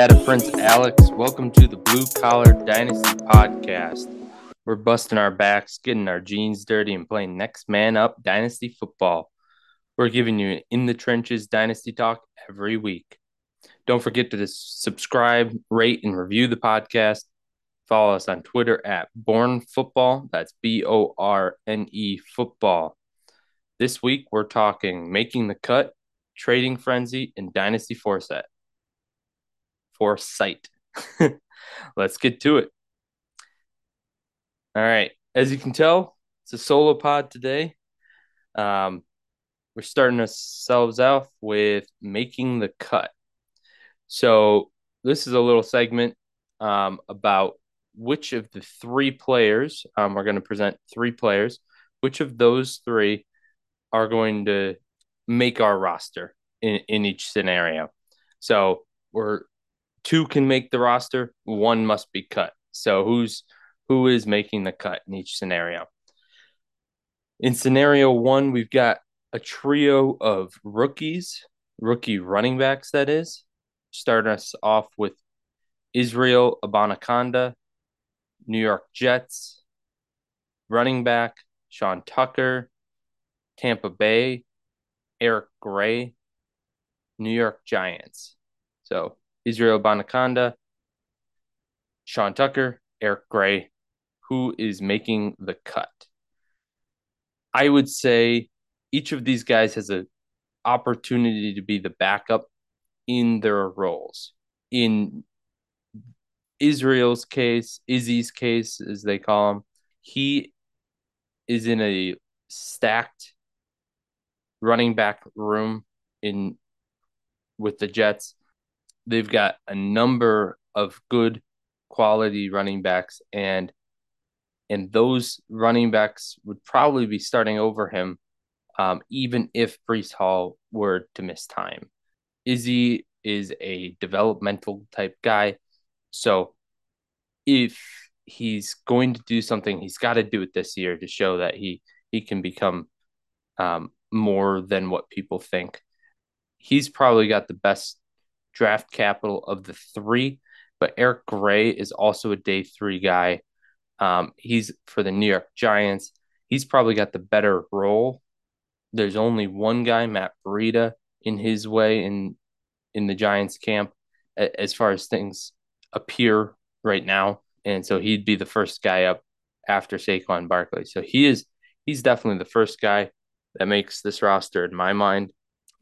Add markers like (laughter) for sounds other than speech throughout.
Data Prince Alex. Welcome to the Blue Collar Dynasty Podcast. We're busting our backs, getting our jeans dirty, and playing next man up dynasty football. We're giving you in the trenches dynasty talk every week. Don't forget to subscribe, rate, and review the podcast. Follow us on Twitter at Borne Football. That's B O R N E Football. This week, we're talking making the cut, trading frenzy, and dynasty foresight. Foresight. (laughs) Let's get to it. All right. As you can tell, it's a solo pod today. Um, we're starting ourselves off with making the cut. So, this is a little segment um, about which of the three players, um, we're going to present three players, which of those three are going to make our roster in, in each scenario. So we're two can make the roster, one must be cut. So who's who is making the cut in each scenario? In scenario one, we've got a trio of rookies, rookie running backs, that is. Starting us off with Israel Abanikanda, New York Jets, running back Sean Tucker, Tampa Bay, Eric Gray, New York Giants. So Israel Abanikanda, Sean Tucker, Eric Gray, who is making the cut? I would say each of these guys has an opportunity to be the backup in their roles. In Israel's case, Izzy's case, as they call him, he is in a stacked running back room in with the Jets. They've got a number of good quality running backs and and those running backs would probably be starting over him um, even if Breece Hall were to miss time. Izzy is a developmental type guy. So if he's going to do something, he's got to do it this year to show that he he can become um, more than what people think. He's probably got the best draft capital of the three, but Eric Gray is also a day three guy. Um, he's for the New York Giants. He's probably got the better role. There's only one guy, Matt Breida, in his way in in the Giants camp as far as things appear right now, and so he'd be the first guy up after Saquon Barkley. So he is he's definitely the first guy that makes this roster in my mind.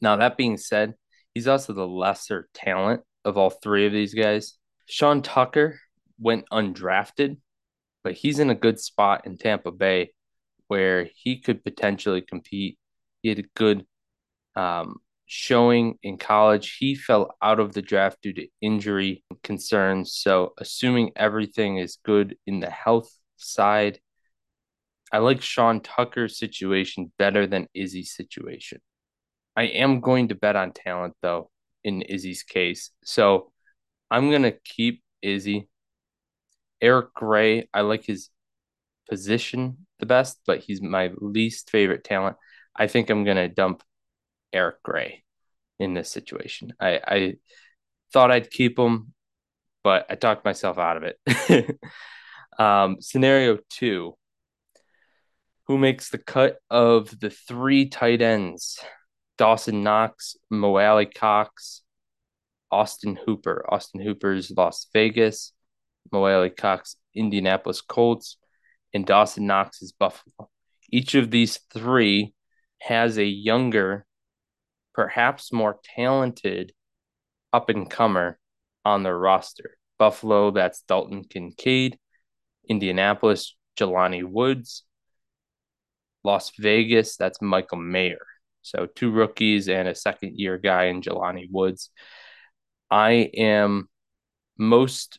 Now, that being said, he's also the lesser talent of all three of these guys. Sean Tucker went undrafted, but he's in a good spot in Tampa Bay where he could potentially compete. He had a good um, showing in college. He fell out of the draft due to injury concerns. So, assuming everything is good in the health side, I like Sean Tucker's situation better than Izzy's situation. I am going to bet on talent though in Izzy's case. So I'm to keep Izzy. Eric Gray, I like his position the best, but he's my least favorite talent. I think I'm to dump Eric Gray in this situation. I, I thought I'd keep him, but I talked myself out of it. (laughs) um, scenario two who makes the cut of the three tight ends Dawson Knox, Mo Alie-Cox, Austin Hooper. Austin Hooper's Las Vegas, Mo Alie-Cox, Indianapolis Colts, and Dawson Knox is Buffalo. Each of these three has a younger, perhaps more talented up and comer on their roster. Buffalo, that's Dalton Kincaid. Indianapolis, Jelani Woods. Las Vegas, that's Michael Mayer. So two rookies and a second year guy in Jelani Woods. I am most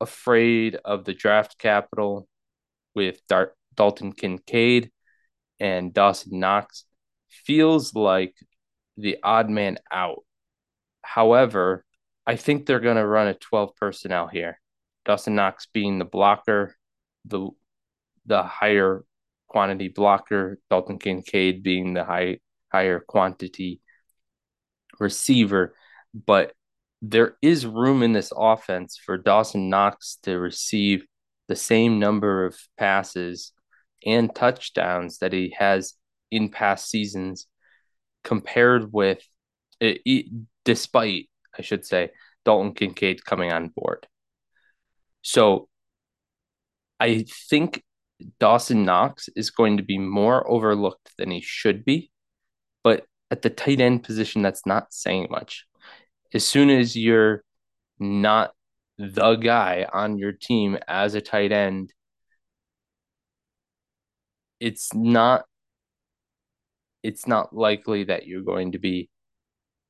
afraid of the draft capital with Dar- Dalton Kincaid and Dawson Knox. Feels like the odd man out. However, I think they're going to run a 12 personnel here. Dawson Knox being the blocker, the the higher quantity blocker, Dalton Kincaid being the high higher quantity receiver. But there is room in this offense for Dawson Knox to receive the same number of passes and touchdowns that he has in past seasons compared with it, it, despite I should say Dalton Kincaid coming on board. So I think Dawson Knox is going to be more overlooked than he should be, but at the tight end position that's not saying much. As soon as you're not the guy on your team as a tight end, it's not it's not likely that you're going to be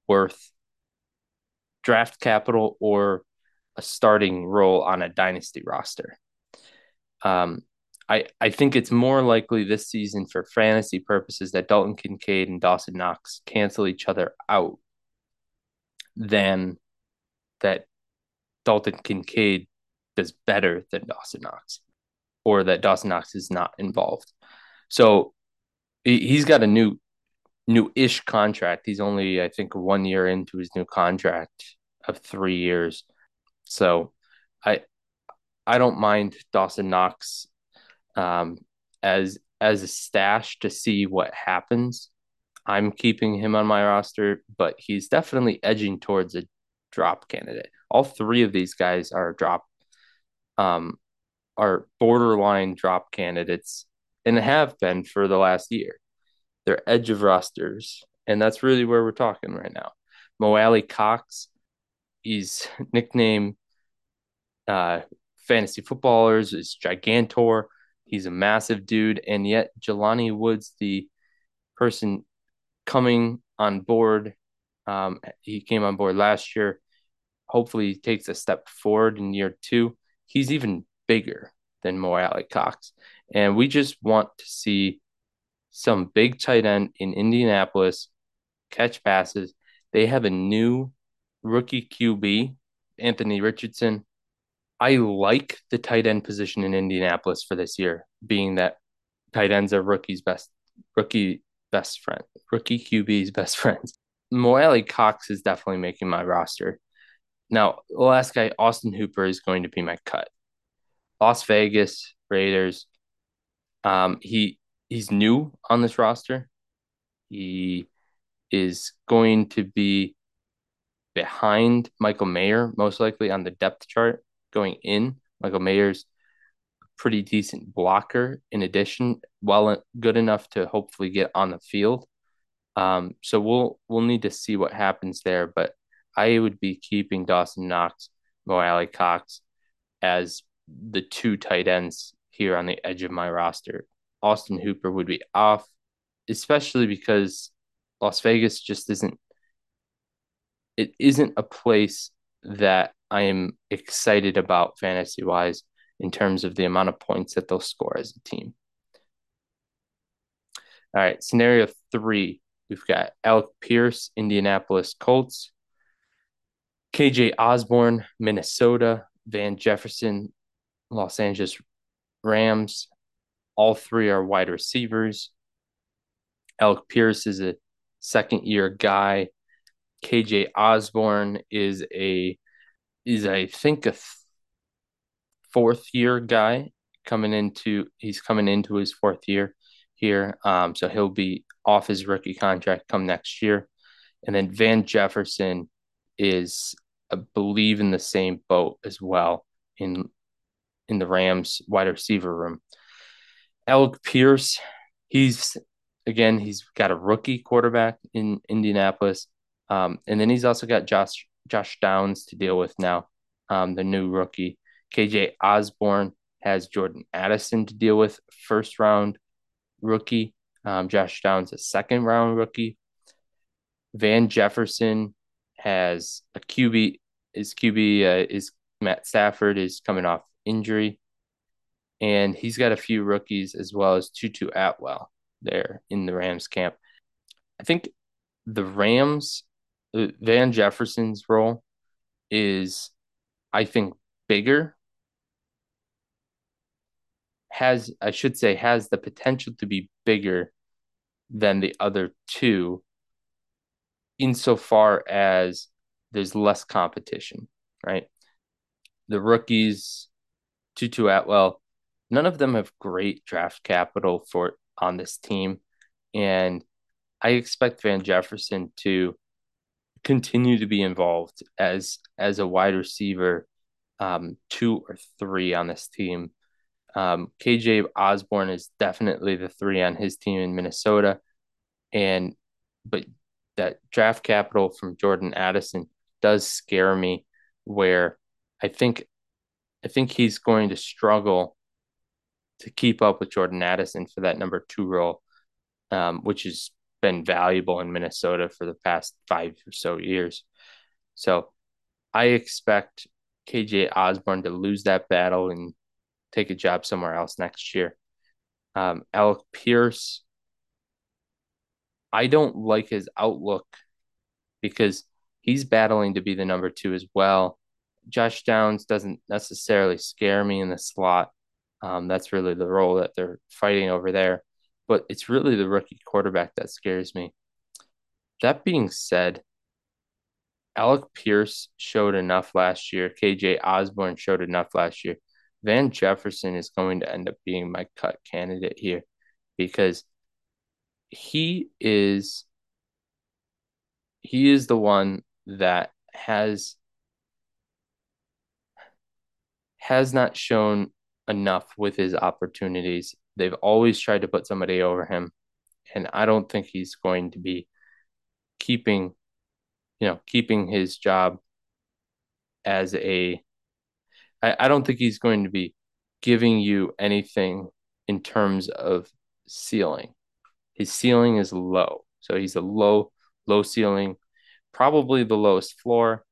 worth draft capital or a starting role on a dynasty roster. Um, I, I think it's more likely this season for fantasy purposes that Dalton Kincaid and Dawson Knox cancel each other out than that Dalton Kincaid does better than Dawson Knox or that Dawson Knox is not involved. So he's got a new new-ish contract. He's only I think one year into his new contract of 3 years. So I I don't mind Dawson Knox um, as as a stash to see what happens. I'm keeping him on my roster, but he's definitely edging towards a drop candidate. All three of these guys are drop um are borderline drop candidates and have been for the last year. They're edge of rosters, and that's really where we're talking right now. Mo Alie-Cox, he's (laughs) nicknamed uh, fantasy footballers is Gigantor. He's a massive dude, and yet Jelani Woods, the person coming on board, um, he came on board last year. Hopefully, takes a step forward in year two. He's even bigger than Mo Alie-Cox, and we just want to see some big tight end in Indianapolis catch passes. They have a new rookie QB, Anthony Richardson. I like the tight end position in Indianapolis for this year, being that tight ends are rookie's best rookie best friend, rookie QB's best (laughs) friends. Mo Alie-Cox is definitely making my roster. Now, the last guy, Austin Hooper, is going to be my cut. Las Vegas Raiders. Um, he he's new on this roster. He is going to be behind Michael Mayer, most likely on the depth chart going in. Michael Mayer's pretty decent blocker in addition, well good enough to hopefully get on the field. Um, so we'll we'll need to see what happens there, but I would be keeping Dawson Knox, Mo Alie-Cox as the two tight ends here on the edge of my roster. Austin Hooper would be off, especially because Las Vegas just isn't it isn't a place that I am excited about fantasy wise in terms of the amount of points that they'll score as a team. All right, scenario three we've got Alec Pierce, Indianapolis Colts, KJ Osborn, Minnesota, Van Jefferson, Los Angeles Rams. All three are wide receivers. Alec Pierce is a second year guy. KJ Osborn is a is I think a fourth year guy coming into he's coming into his fourth year here. Um, so he'll be off his rookie contract come next year. And then Van Jefferson is I believe in the same boat as well in in the Rams wide receiver room. Alec Pierce, he's again, he's got a rookie quarterback in Indianapolis. Um, and then he's also got Josh Josh Downs to deal with now, um, the new rookie. KJ Osborn has Jordan Addison to deal with, first round rookie. Um, Josh Downs, a second round rookie. Van Jefferson has a QB. His QB uh, is Matt Stafford is coming off injury, and he's got a few rookies as well as Tutu Atwell there in the Rams camp. I think the Rams Van Jefferson's role is, I think, bigger. Has I should say has the potential to be bigger than the other two, insofar as there's less competition, right? The rookies, Tutu Atwell, none of them have great draft capital for on this team. And I expect Van Jefferson to continue to be involved as as a wide receiver, um, two or three on this team. Um, KJ Osborn is definitely the three on his team in Minnesota, and but that draft capital from Jordan Addison does scare me. Where I think I think he's going to struggle to keep up with Jordan Addison for that number two role, um, which has been valuable in Minnesota for the past five or so years. So I expect KJ Osborn to lose that battle and take a job somewhere else next year. Um, Alec Pierce, I don't like his outlook because he's battling to be the number two as well. Josh Downs doesn't necessarily scare me in the slot. Um, that's really the role that they're fighting over there. But it's really the rookie quarterback that scares me. That being said, Alec Pierce showed enough last year. KJ Osborn showed enough last year. Van Jefferson is going to end up being my cut candidate here because he is he is the one that has has not shown enough with his opportunities. They've always tried to put somebody over him, and I don't think he's going to be keeping, you know, keeping his job as a. I, I don't think he's going to be giving you anything in terms of ceiling. His ceiling is low, so he's a low, low ceiling, probably the lowest floor.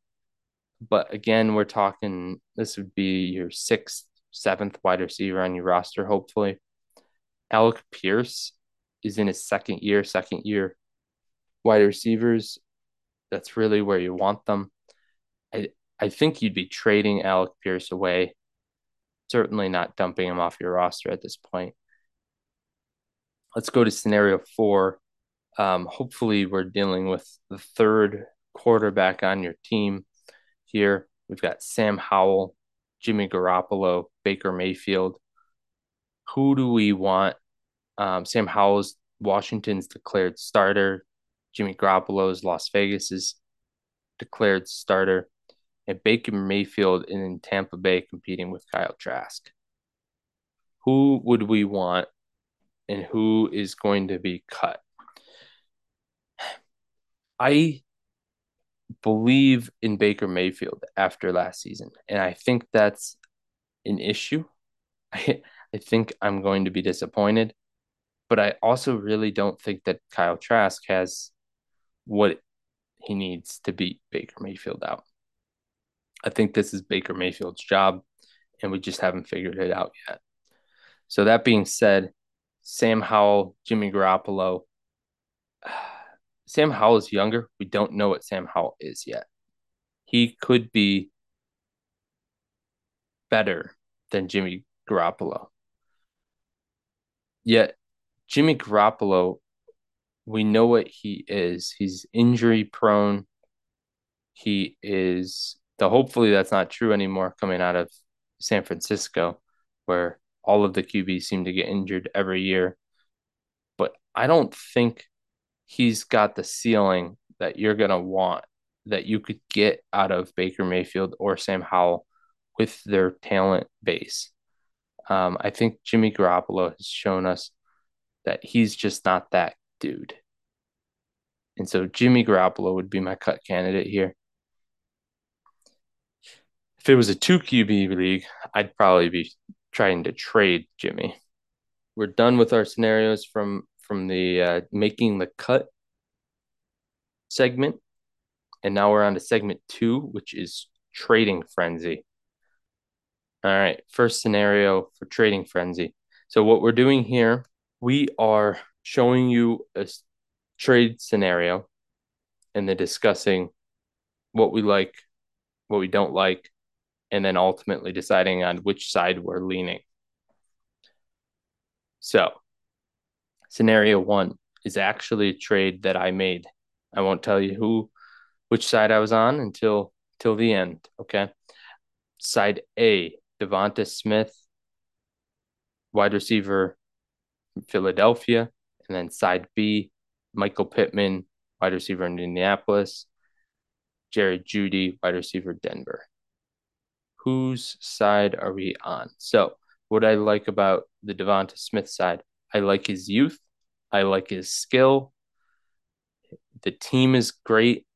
But again, we're talking this would be your sixth seventh wide receiver on your roster, hopefully. Alec Pierce is in his second year, second year wide receivers. That's really where you want them. I I think you'd be trading Alec Pierce away. Certainly not dumping him off your roster at this point. Let's go to scenario four. Um, hopefully, we're dealing with the third quarterback on your team here. We've got Sam Howell, Jimmy Garoppolo, Baker Mayfield. Who do we want? Um, Sam Howell's Washington's declared starter. Jimmy Garoppolo's Las Vegas's declared starter. And Baker Mayfield in Tampa Bay competing with Kyle Trask. Who would we want and who is going to be cut? I believe in Baker Mayfield after last season. And I think that's an issue. (laughs) I, I think I'm going to be disappointed. But I also really don't think that Kyle Trask has what he needs to beat Baker Mayfield out. I think this is Baker Mayfield's job, and we just haven't figured it out yet. So, that being said, Sam Howell, Jimmy Garoppolo, (sighs) Sam Howell is younger. We don't know what Sam Howell is yet. He could be better than Jimmy Garoppolo. Yet Jimmy Garoppolo, we know what he is. He's injury prone. He is the hopefully that's not true anymore coming out of San Francisco, where all of the QBs seem to get injured every year. But I don't think he's got the ceiling that you're to want that you could get out of Baker Mayfield or Sam Howell with their talent base. Um, I think Jimmy Garoppolo has shown us that he's just not that dude. And so Jimmy Garoppolo would be my cut candidate here. If it was a two QB league, I'd probably be trying to trade Jimmy. We're done with our scenarios from from the uh, making the cut segment. And now we're on to segment two, which is trading frenzy. All right, first scenario for trading frenzy. So, what we're doing here, we are showing you a trade scenario and then discussing what we like, what we don't like, and then ultimately deciding on which side we're leaning. So, Scenario one is actually a trade that I made. I won't tell you who which side I was on until till the end. Okay. Side A, Devonta Smith, wide receiver Philadelphia. And then side B, Michael Pittman, wide receiver in Indianapolis. Jerry Jeudy, wide receiver Denver. Whose side are we on? So, what I like about the Devonta Smith side, I like his youth. I like his skill. The team is great.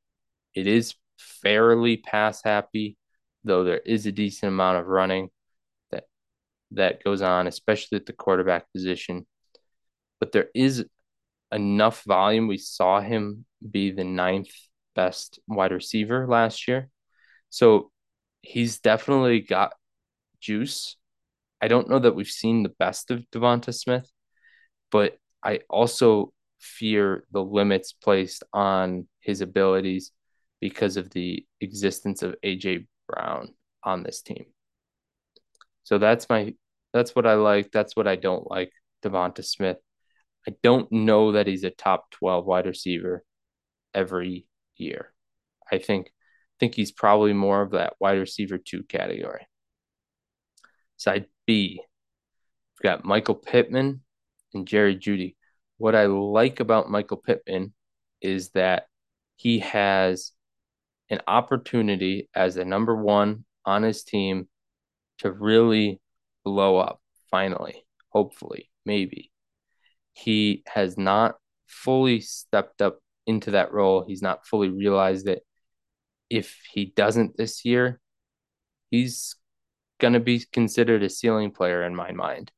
It is fairly pass happy, though there is a decent amount of running that that goes on, especially at the quarterback position. But there is enough volume. We saw him be the ninth best wide receiver last year. So he's definitely got juice. I don't know that we've seen the best of Devonta Smith, but I also fear the limits placed on his abilities because of the existence of AJ Brown on this team. So that's my that's what I like. That's what I don't like. Devonta Smith. I don't know that he's a top 12 wide receiver every year. I think think he's probably more of that wide receiver two category. Side B, we've got Michael Pittman and Jerry Jeudy. What I like about Michael Pittman is that he has an opportunity as the number one on his team to really blow up finally, hopefully, maybe. He has not fully stepped up into that role. He's not fully realized it. If he doesn't this year, he's going to be considered a ceiling player in my mind.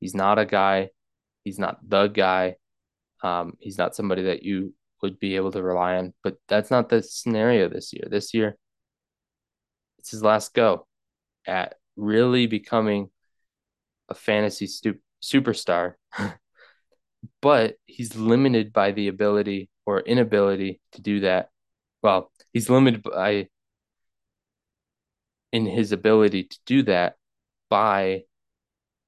He's not a guy, he's not the guy. Um, he's not somebody that you would be able to rely on, but that's not the scenario this year. This year, it's his last go at really becoming a fantasy stu- superstar. (laughs) but he's limited by the ability or inability to do that. Well, he's limited by in his ability to do that by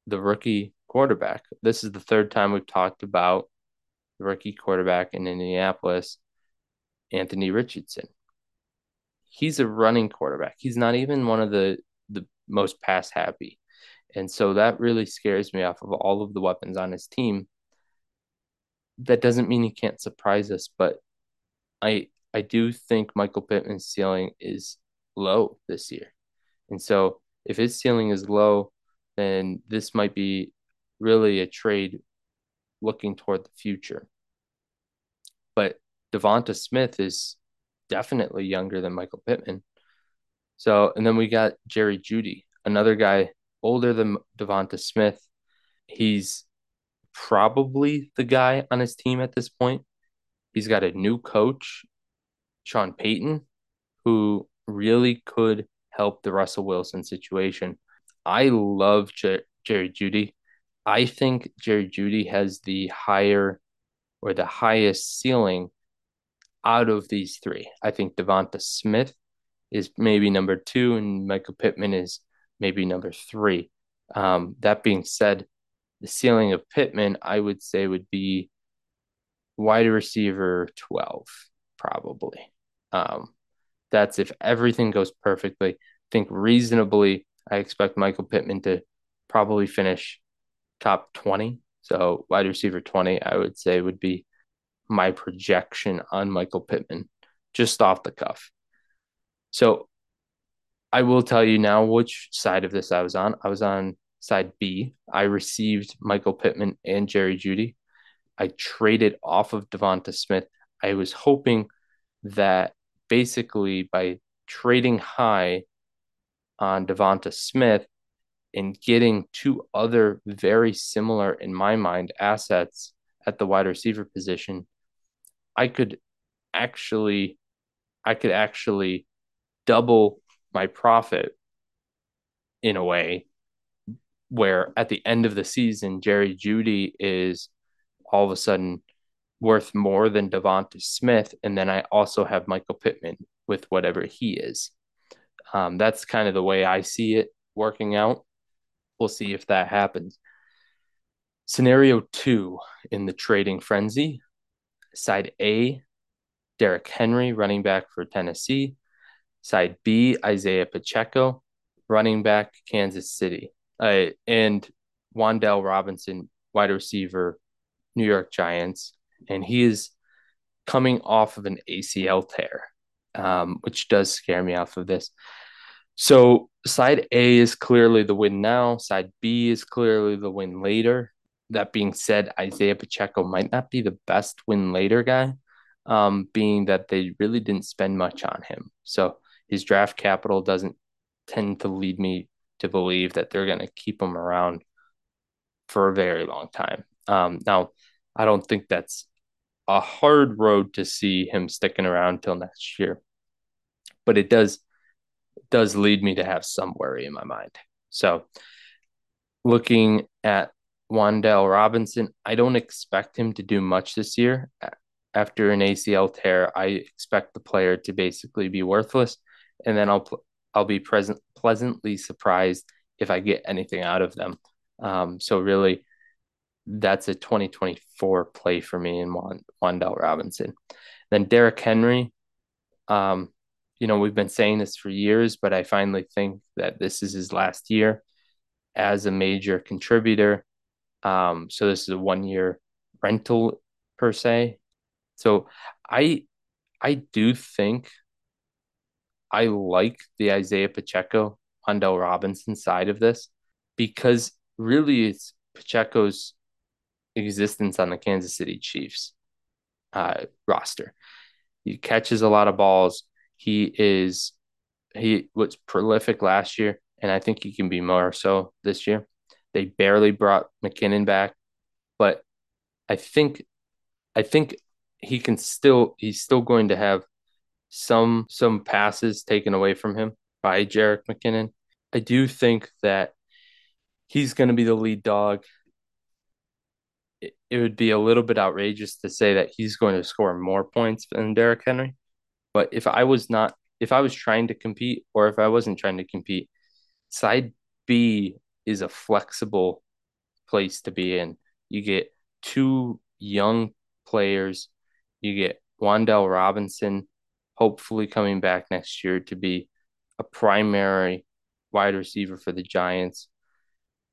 the rookie quarterback. This is the third time we've talked about the rookie quarterback in Indianapolis, Anthony Richardson. He's a running quarterback. He's not even one of the the most pass happy. And so that really scares me off of all of the weapons on his team. That doesn't mean he can't surprise us, but I I do think Michael Pittman's ceiling is low this year. And so if his ceiling is low, then this might be really a trade looking toward the future. But Devonta Smith is definitely younger than Michael Pittman. So, and then we got Jerry Jeudy, another guy older than Devonta Smith. He's probably the guy on his team at this point. He's got a new coach, Sean Payton, who really could help the Russell Wilson situation. I love Jer- Jerry Jeudy. I think Jerry Jeudy has the higher or the highest ceiling out of these three. I think Devonta Smith is maybe number two, and Michael Pittman is maybe number three. Um, that being said, the ceiling of Pittman, I would say, would be wide receiver 12, probably. Um, that's if everything goes perfectly. I think reasonably, I expect Michael Pittman to probably finish top 20. So wide receiver 20, I would say would be my projection on Michael Pittman just off the cuff. So I will tell you now which side of this I was on. I was on side B. I received Michael Pittman and Jerry Jeudy. I traded off of Devonta Smith. I was hoping that basically by trading high on Devonta Smith, in getting two other very similar, in my mind, assets at the wide receiver position, I could actually, I could actually double my profit in a way where at the end of the season, Jerry Jeudy is all of a sudden worth more than Devonta Smith. And then I also have Michael Pittman with whatever he is. Um, that's kind of the way I see it working out. We'll see if that happens. Scenario two in the trading frenzy side A, Derrick Henry, running back for Tennessee. Side B, Isaiah Pacheco, running back, Kansas City. Uh, and Wan'Dale Robinson, wide receiver, New York Giants. And he is coming off of an ACL tear, um, which does scare me off of this. So side A is clearly the win now. Side B is clearly the win later. That being said, Isaiah Pacheco might not be the best win later guy, um, being that they really didn't spend much on him. So his draft capital doesn't tend to lead me to believe that they're going to keep him around for a very long time. Um, now, I don't think that's a hard road to see him sticking around till next year, but it does does lead me to have some worry in my mind. So, looking at Wan'Dale Robinson, I don't expect him to do much this year. After an ACL tear, I expect the player to basically be worthless, and then I'll I'll be present pleasantly surprised if I get anything out of them. Um, so really, that's a 2024 play for me in Wan'Dale Robinson. Then Derrick Henry, um, you know, we've been saying this for years, but I finally think that this is his last year as a major contributor. Um, so this is a one year rental per se. So I I do think I like the Isaiah Pacheco, Wan'Dale Robinson side of this because really it's Pacheco's existence on the Kansas City Chiefs uh, roster. He catches a lot of balls. He is he was prolific last year, and I think he can be more so this year. They barely brought McKinnon back, but I think I think he can still he's still going to have some some passes taken away from him by Jerick McKinnon. I do think that he's going to be the lead dog. It, it would be a little bit outrageous to say that he's going to score more points than Derrick Henry. But if I was not, if I was trying to compete, or if I wasn't trying to compete, side B is a flexible place to be in. You get two young players. You get Wan'Dale Robinson, hopefully coming back next year to be a primary wide receiver for the Giants.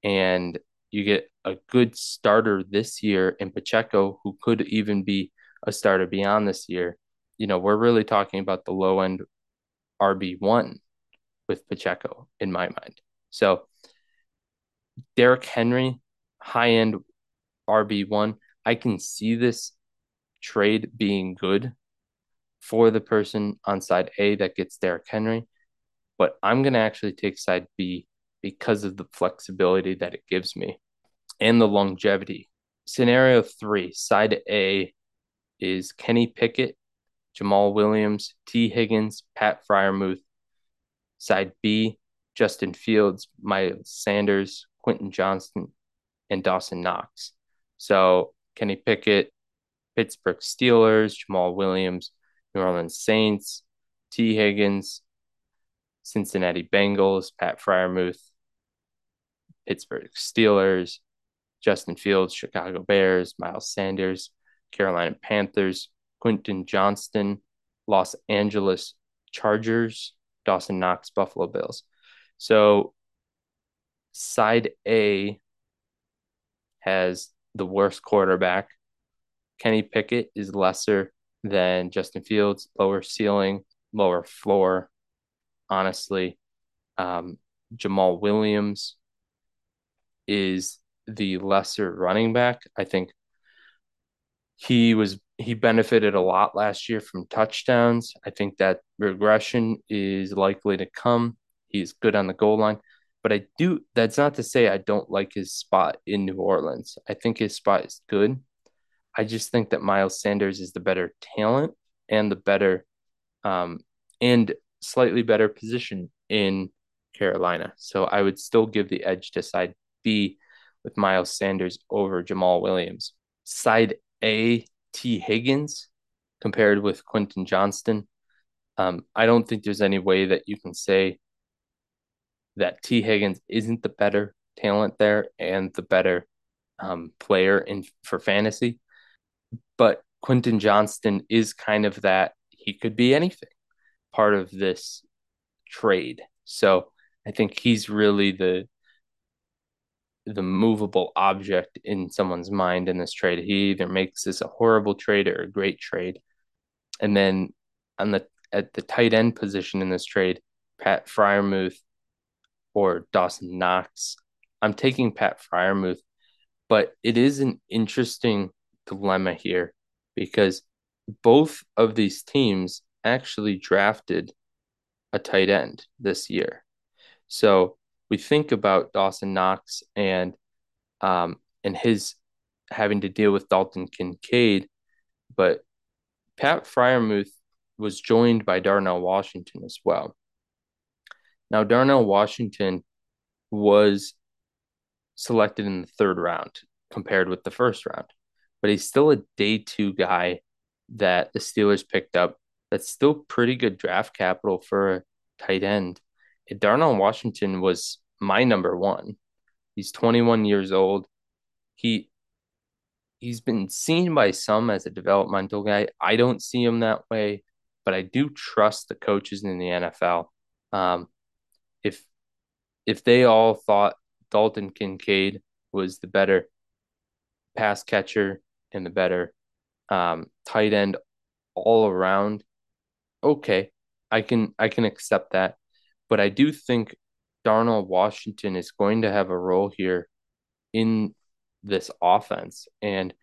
And you get a good starter this year in Pacheco, who could even be a starter beyond this year you know, we're really talking about the low end RB1 with Pacheco in my mind. So Derrick Henry, high end RB1, I can see this trade being good for the person on side A that gets Derrick Henry, but I'm going to actually take side B because of the flexibility that it gives me and the longevity. Scenario three, side A is Kenny Pickett Jamaal Williams, Tee Higgins, Pat Freiermuth. Side B, Justin Fields, Miles Sanders, Quentin Johnston, and Dawson Knox. So Kenny Pickett, Pittsburgh Steelers, Jamaal Williams, New Orleans Saints, Tee Higgins, Cincinnati Bengals, Pat Freiermuth, Pittsburgh Steelers, Justin Fields, Chicago Bears, Miles Sanders, Carolina Panthers, Quentin Johnston, Los Angeles Chargers, Dawson Knox, Buffalo Bills. So side A has the worst quarterback. Kenny Pickett is lesser than Justin Fields, lower ceiling, lower floor. Honestly, um, Jamaal Williams is the lesser running back. I think he was he benefited a lot last year from touchdowns. I think that regression is likely to come. He's good on the goal line, but I do. That's not to say I don't like his spot in New Orleans. I think his spot is good. I just think that Miles Sanders is the better talent and the better, um, and slightly better position in Carolina. So I would still give the edge to side B with Miles Sanders over Jamaal Williams. Side A Tee Higgins compared with Quentin Johnston. Um, I don't think there's any way that you can say that Tee Higgins isn't the better talent there and the better um, player in for fantasy. But Quentin Johnston is kind of that he could be anything part of this trade. So I think he's really the the movable object in someone's mind in this trade. He either makes this a horrible trade or a great trade. And then on the at the tight end position in this trade, Pat Freiermuth or Dawson Knox. I'm taking Pat Freiermuth, but it is an interesting dilemma here because both of these teams actually drafted a tight end this year. So we think about Dawson Knox and um, and his having to deal with Dalton Kincaid, but Pat Freiermuth was joined by Darnell Washington as well. Now Darnell Washington was selected in the third round compared with the first round, but he's still a day two guy that the Steelers picked up. That's still pretty good draft capital for a tight end. Darnell Washington was my number one. He's 21 years old. He he's been seen by some as a developmental guy. I don't see him that way, but I do trust the coaches in the NFL. Um, if if they all thought Dalton Kincaid was the better pass catcher and the better um, tight end all around, okay, I can I can accept that. But I do think Darnell Washington is going to have a role here in this offense. And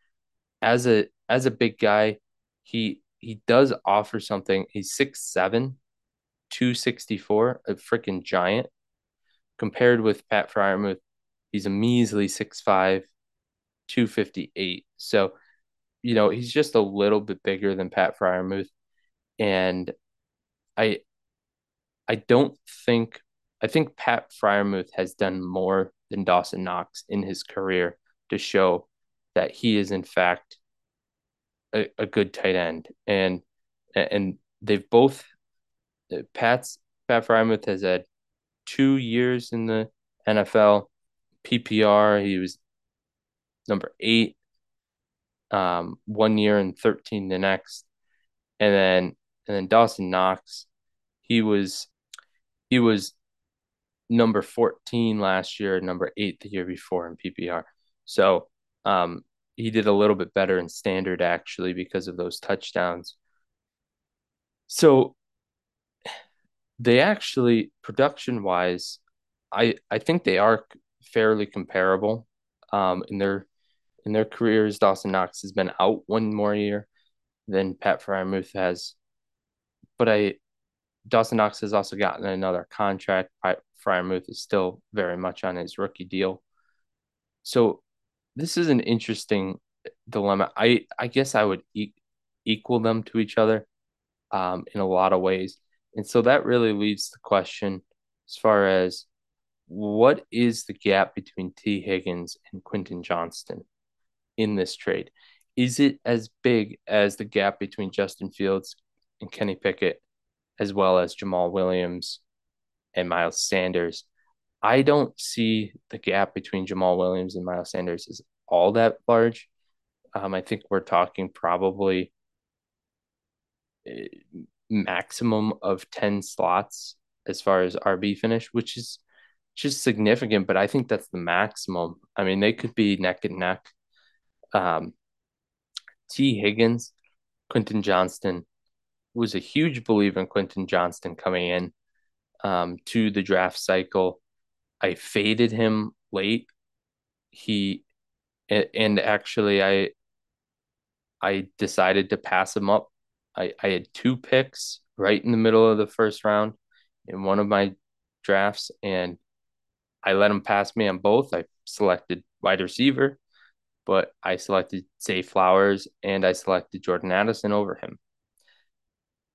as a as a big guy, he he does offer something. He's 6'7, 264, a freaking giant. Compared with Pat Freiermuth, he's a measly 6'5, 258. So, you know, he's just a little bit bigger than Pat Freiermuth. And I I don't think I think Pat Freiermuth has done more than Dawson Knox in his career to show that he is in fact a, a good tight end. And and they've both Pat's Pat Freiermuth has had two years in the NFL. PPR, he was number eight, um, one year and 13 the next. And then and then Dawson Knox, he was he was number 14 last year, number eight the year before in PPR. So um, he did a little bit better in standard actually because of those touchdowns. So they actually production wise, I I think they are fairly comparable. Um, in their in their careers, Dawson Knox has been out one more year than Pat Freiermuth has, but I Dawson Knox has also gotten another contract. Freiermuth is still very much on his rookie deal. So this is an interesting dilemma. I I guess I would e- equal them to each other um, in a lot of ways, and so that really leaves the question as far as what is the gap between Tee Higgins and Quentin Johnston in this trade? Is it as big as the gap between Justin Fields and Kenny Pickett, as well as Jamaal Williams and Miles Sanders? I don't see the gap between Jamaal Williams and Miles Sanders is all that large. Um, I think we're talking probably eh, maximum of 10 slots as far as RB finish, which is just significant, but I think that's the maximum. I mean, they could be neck and neck. Um, Tee Higgins, Quentin Johnston was a huge believer in Quentin Johnston coming in um, to the draft cycle. I faded him late. He and actually I I decided to pass him up. I, I had two picks right in the middle of the first round in one of my drafts, and I let him pass me on both. I selected wide receiver, but I selected Zay Flowers and I selected Jordan Addison over him.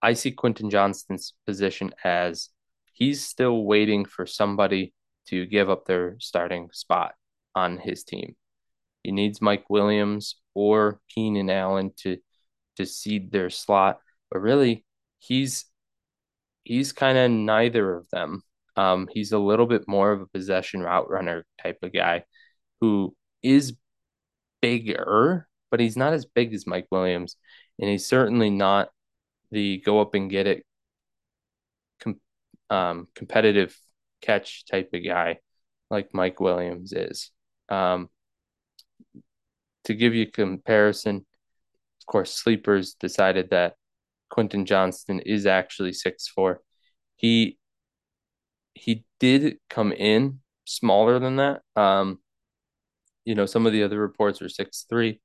I see Quentin Johnston's position as he's still waiting for somebody to give up their starting spot on his team. He needs Mike Williams or Keenan Allen to to cede their slot, but really he's he's kind of neither of them. Um, he's a little bit more of a possession route runner type of guy who is bigger, but he's not as big as Mike Williams, and he's certainly not the go up and get it com- um, competitive catch type of guy like Mike Williams is. Um, to give you comparison, of course, sleepers decided that Quentin Johnston is actually six four. He he did come in smaller than that. Um, you know, some of the other reports were six three.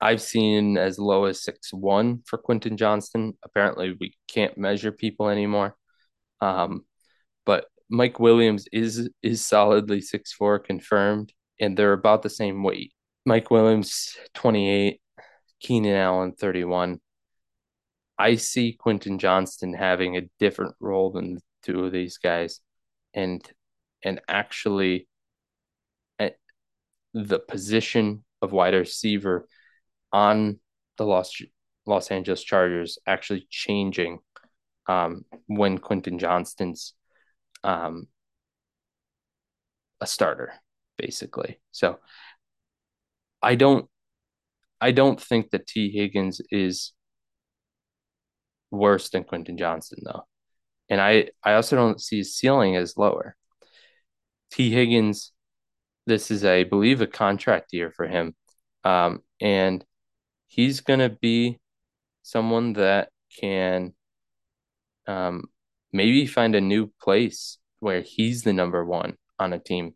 I've seen as low as six one for Quentin Johnston. Apparently, we can't measure people anymore. Um, but Mike Williams is is solidly six four confirmed, and they're about the same weight. Mike Williams twenty eight, Keenan Allen thirty one. I see Quentin Johnston having a different role than the two of these guys, and and actually, at the position of wide receiver on the Los Los Angeles Chargers actually changing um, when Quentin Johnston's um, a starter, basically. So I don't I don't think that Tee Higgins is worse than Quentin Johnston though. And I, I also don't see his ceiling as lower. Tee Higgins, this is, I believe, a contract year for him. Um, and he's going to be someone that can um, maybe find a new place where he's the number one on a team.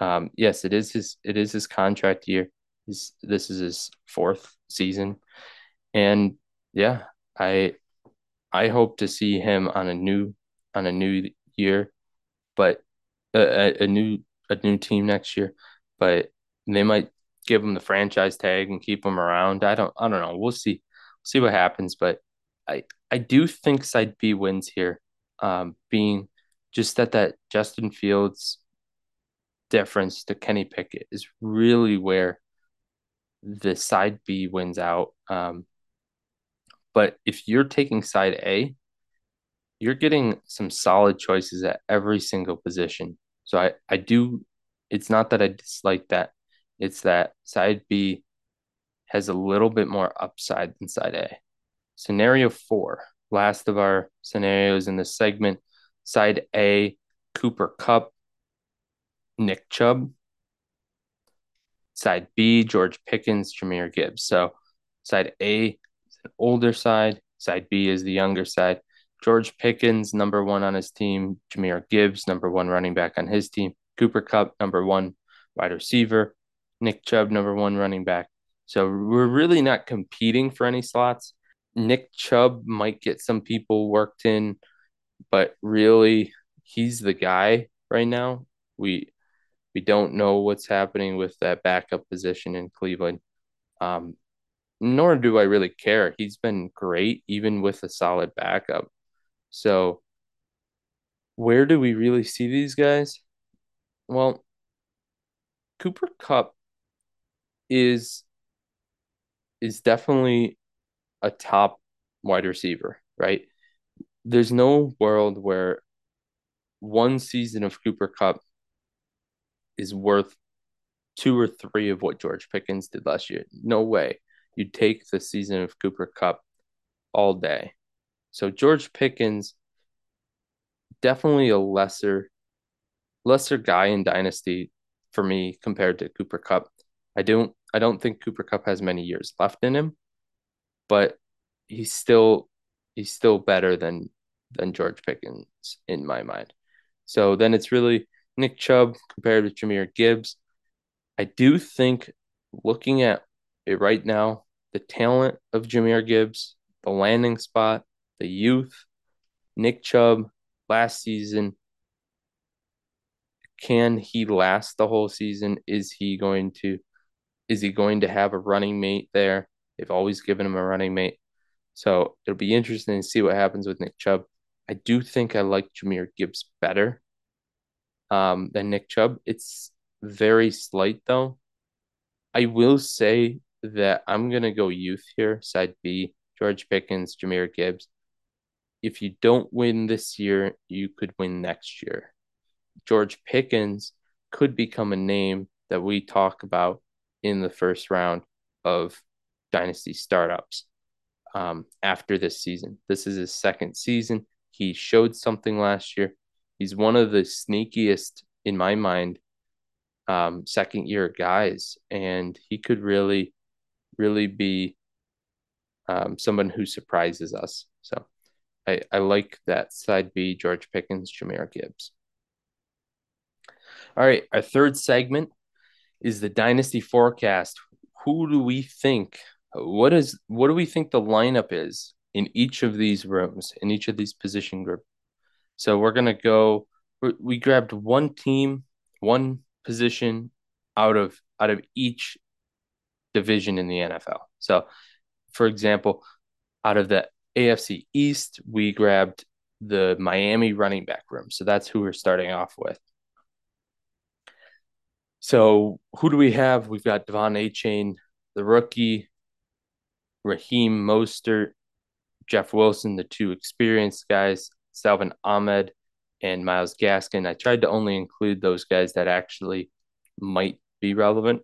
Um, yes, it is his it is his contract year. He's, this is his fourth season, and yeah, I I hope to see him on a new on a new year, but a, a new a new team next year. But they might give him the franchise tag and keep him around. I don't I don't know. We'll see see what happens. But I I do think side B wins here. Um, being just that that Justin Fields difference to Kenny Pickett is really where the side B wins out. Um, but if you're taking side A, you're getting some solid choices at every single position. So I, I do, it's not that I dislike that. It's that side B has a little bit more upside than side A. Scenario four, last of our scenarios in this segment. Side A, Cooper Kupp, Nick Chubb. Side B, George Pickens, Jahmyr Gibbs. So side A is an older side. Side B is the younger side. George Pickens, number one on his team. Jahmyr Gibbs, number one running back on his team. Cooper Kupp, number one wide receiver. Nick Chubb, number one running back. So we're really not competing for any slots. Nick Chubb might get some people worked in, but really he's the guy right now. We we don't know what's happening with that backup position in Cleveland. Um, nor do I really care. He's been great, even with a solid backup. So, where do we really see these guys? Well, Cooper Kupp is is definitely a top wide receiver, right? There's no world where one season of Cooper Kupp is worth two or three of what George Pickens did last year. No way you take the season of Cooper Kupp all day. So George Pickens definitely a lesser lesser guy in dynasty for me compared to Cooper Kupp. I don't I don't think Cooper Kupp has many years left in him, but he's still he's still better than than George Pickens in my mind. So then it's really Nick Chubb compared with Jahmyr Gibbs. I do think looking at it right now, the talent of Jahmyr Gibbs, the landing spot, the youth, Nick Chubb last season. Can he last the whole season? Is he going to is he going to have a running mate there? They've always given him a running mate. So it'll be interesting to see what happens with Nick Chubb. I do think I like Jahmyr Gibbs better um, than Nick Chubb. It's very slight though. I will say that I'm going to go youth here, side B, George Pickens, Jahmyr Gibbs. If you don't win this year, you could win next year. George Pickens could become a name that we talk about in the first round of dynasty startups. um, after this season. This is his second season. He showed something last year. He's one of the sneakiest, in my mind, um, second year guys, and he could really, really be um, someone who surprises us. So I, I like that side B, George Pickens, Jahmyr Gibbs. All right, our third segment is the dynasty forecast. Who do we think? What is what do we think the lineup is in each of these rooms, in each of these position group? So we're gonna go. We grabbed one team, one position out of out of each division in the NFL. So, for example, out of the AFC East, we grabbed the Miami running back room. So that's who we're starting off with. So who do we have? We've got De'Von Achane, the rookie, Raheem Mostert, Jeff Wilson, the two experienced guys, Salvon Ahmed, and Myles Gaskin. I tried to only include those guys that actually might be relevant.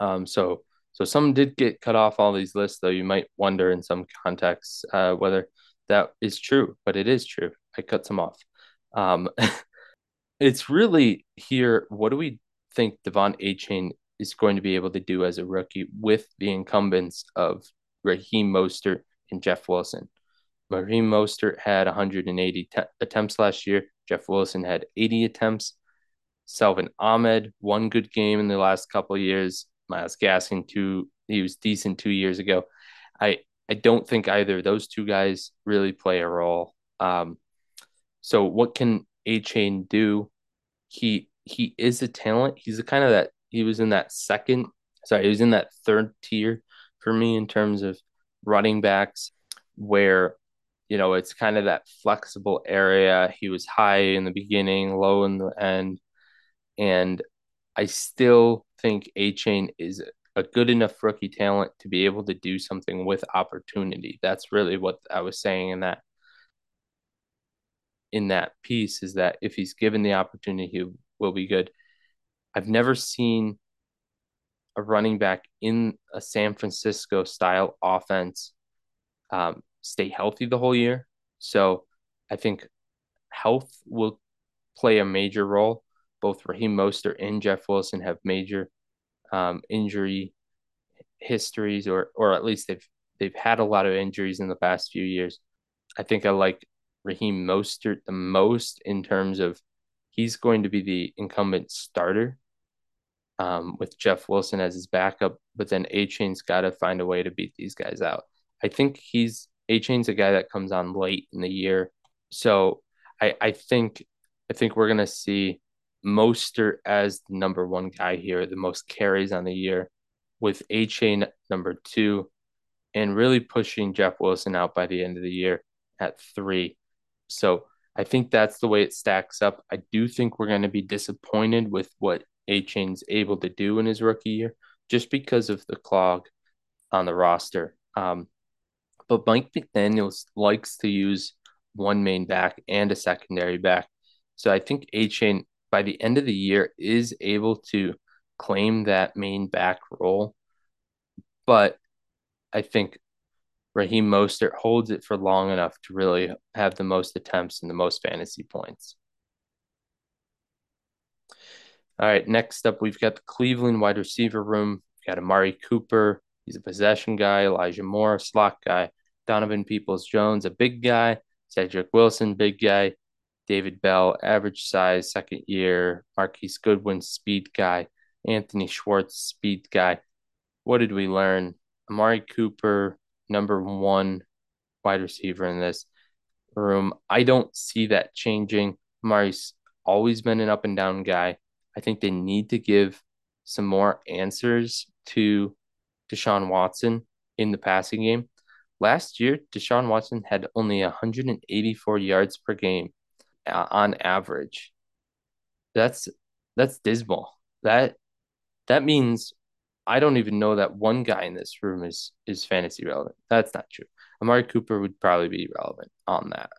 Um, so so some did get cut off all these lists, though. You might wonder in some contexts uh, whether that is true, but it is true. I cut some off. Um, (laughs) it's really here. What do we think De'Von Achane is going to be able to do as a rookie with the incumbents of Raheem Mostert and Jeff Wilson? Raheem Mostert had 180 te- attempts last year. Jeff Wilson had 80 attempts. Salvon Ahmed, one good game in the last couple years. Myles Gaskin, two, he was decent two years ago. I I don't think either of those two guys really play a role. Um, so what can Achane do? He he is a talent. He's a kind of that he was in that second, sorry, he was in that third tier for me in terms of running backs where you know it's kind of that flexible area. He was high in the beginning, low in the end, and I still think Achane is a good enough rookie talent to be able to do something with opportunity. That's really what I was saying in that in that piece is that if he's given the opportunity, he will be good. I've never seen a running back in a San Francisco style offense um, stay healthy the whole year. So I think health will play a major role both Raheem Mostert and Jeff Wilson have major um, injury histories, or or at least they've they've had a lot of injuries in the past few years. I think I like Raheem Mostert the most in terms of he's going to be the incumbent starter um, with Jeff Wilson as his backup, but then Achane's got to find a way to beat these guys out. I think he's Achane's a guy that comes on late in the year, so I I think I think we're gonna see Mostert as the number one guy here, the most carries on the year, with Achane number two, and really pushing Jeff Wilson out by the end of the year at three. So I think that's the way it stacks up. I do think we're going to be disappointed with what Achane's able to do in his rookie year, just because of the clog on the roster. Um, but Mike McDaniels likes to use one main back and a secondary back. So I think Achane by the end of the year is able to claim that main back role. But I think Raheem Mostert holds it for long enough to really have the most attempts and the most fantasy points. All right, next up, we've got the Cleveland wide receiver room. We've got Amari Cooper. He's a possession guy. Elijah Moore, slot guy. Donovan Peoples Jones, a big guy. Cedric Wilson, big guy. David Bell, average size, second year. Marquise Goodwin, speed guy. Anthony Schwartz, speed guy. What did we learn? Amari Cooper, number one wide receiver in this room. I don't see that changing. Mari's always been an up and down guy. I think they need to give some more answers to Deshaun Watson in the passing game. Last year, Deshaun Watson had only 184 yards per game uh, on average. That's that's dismal. That that means I don't even know that one guy in this room is is fantasy relevant. That's not true. Amari Cooper would probably be relevant on that.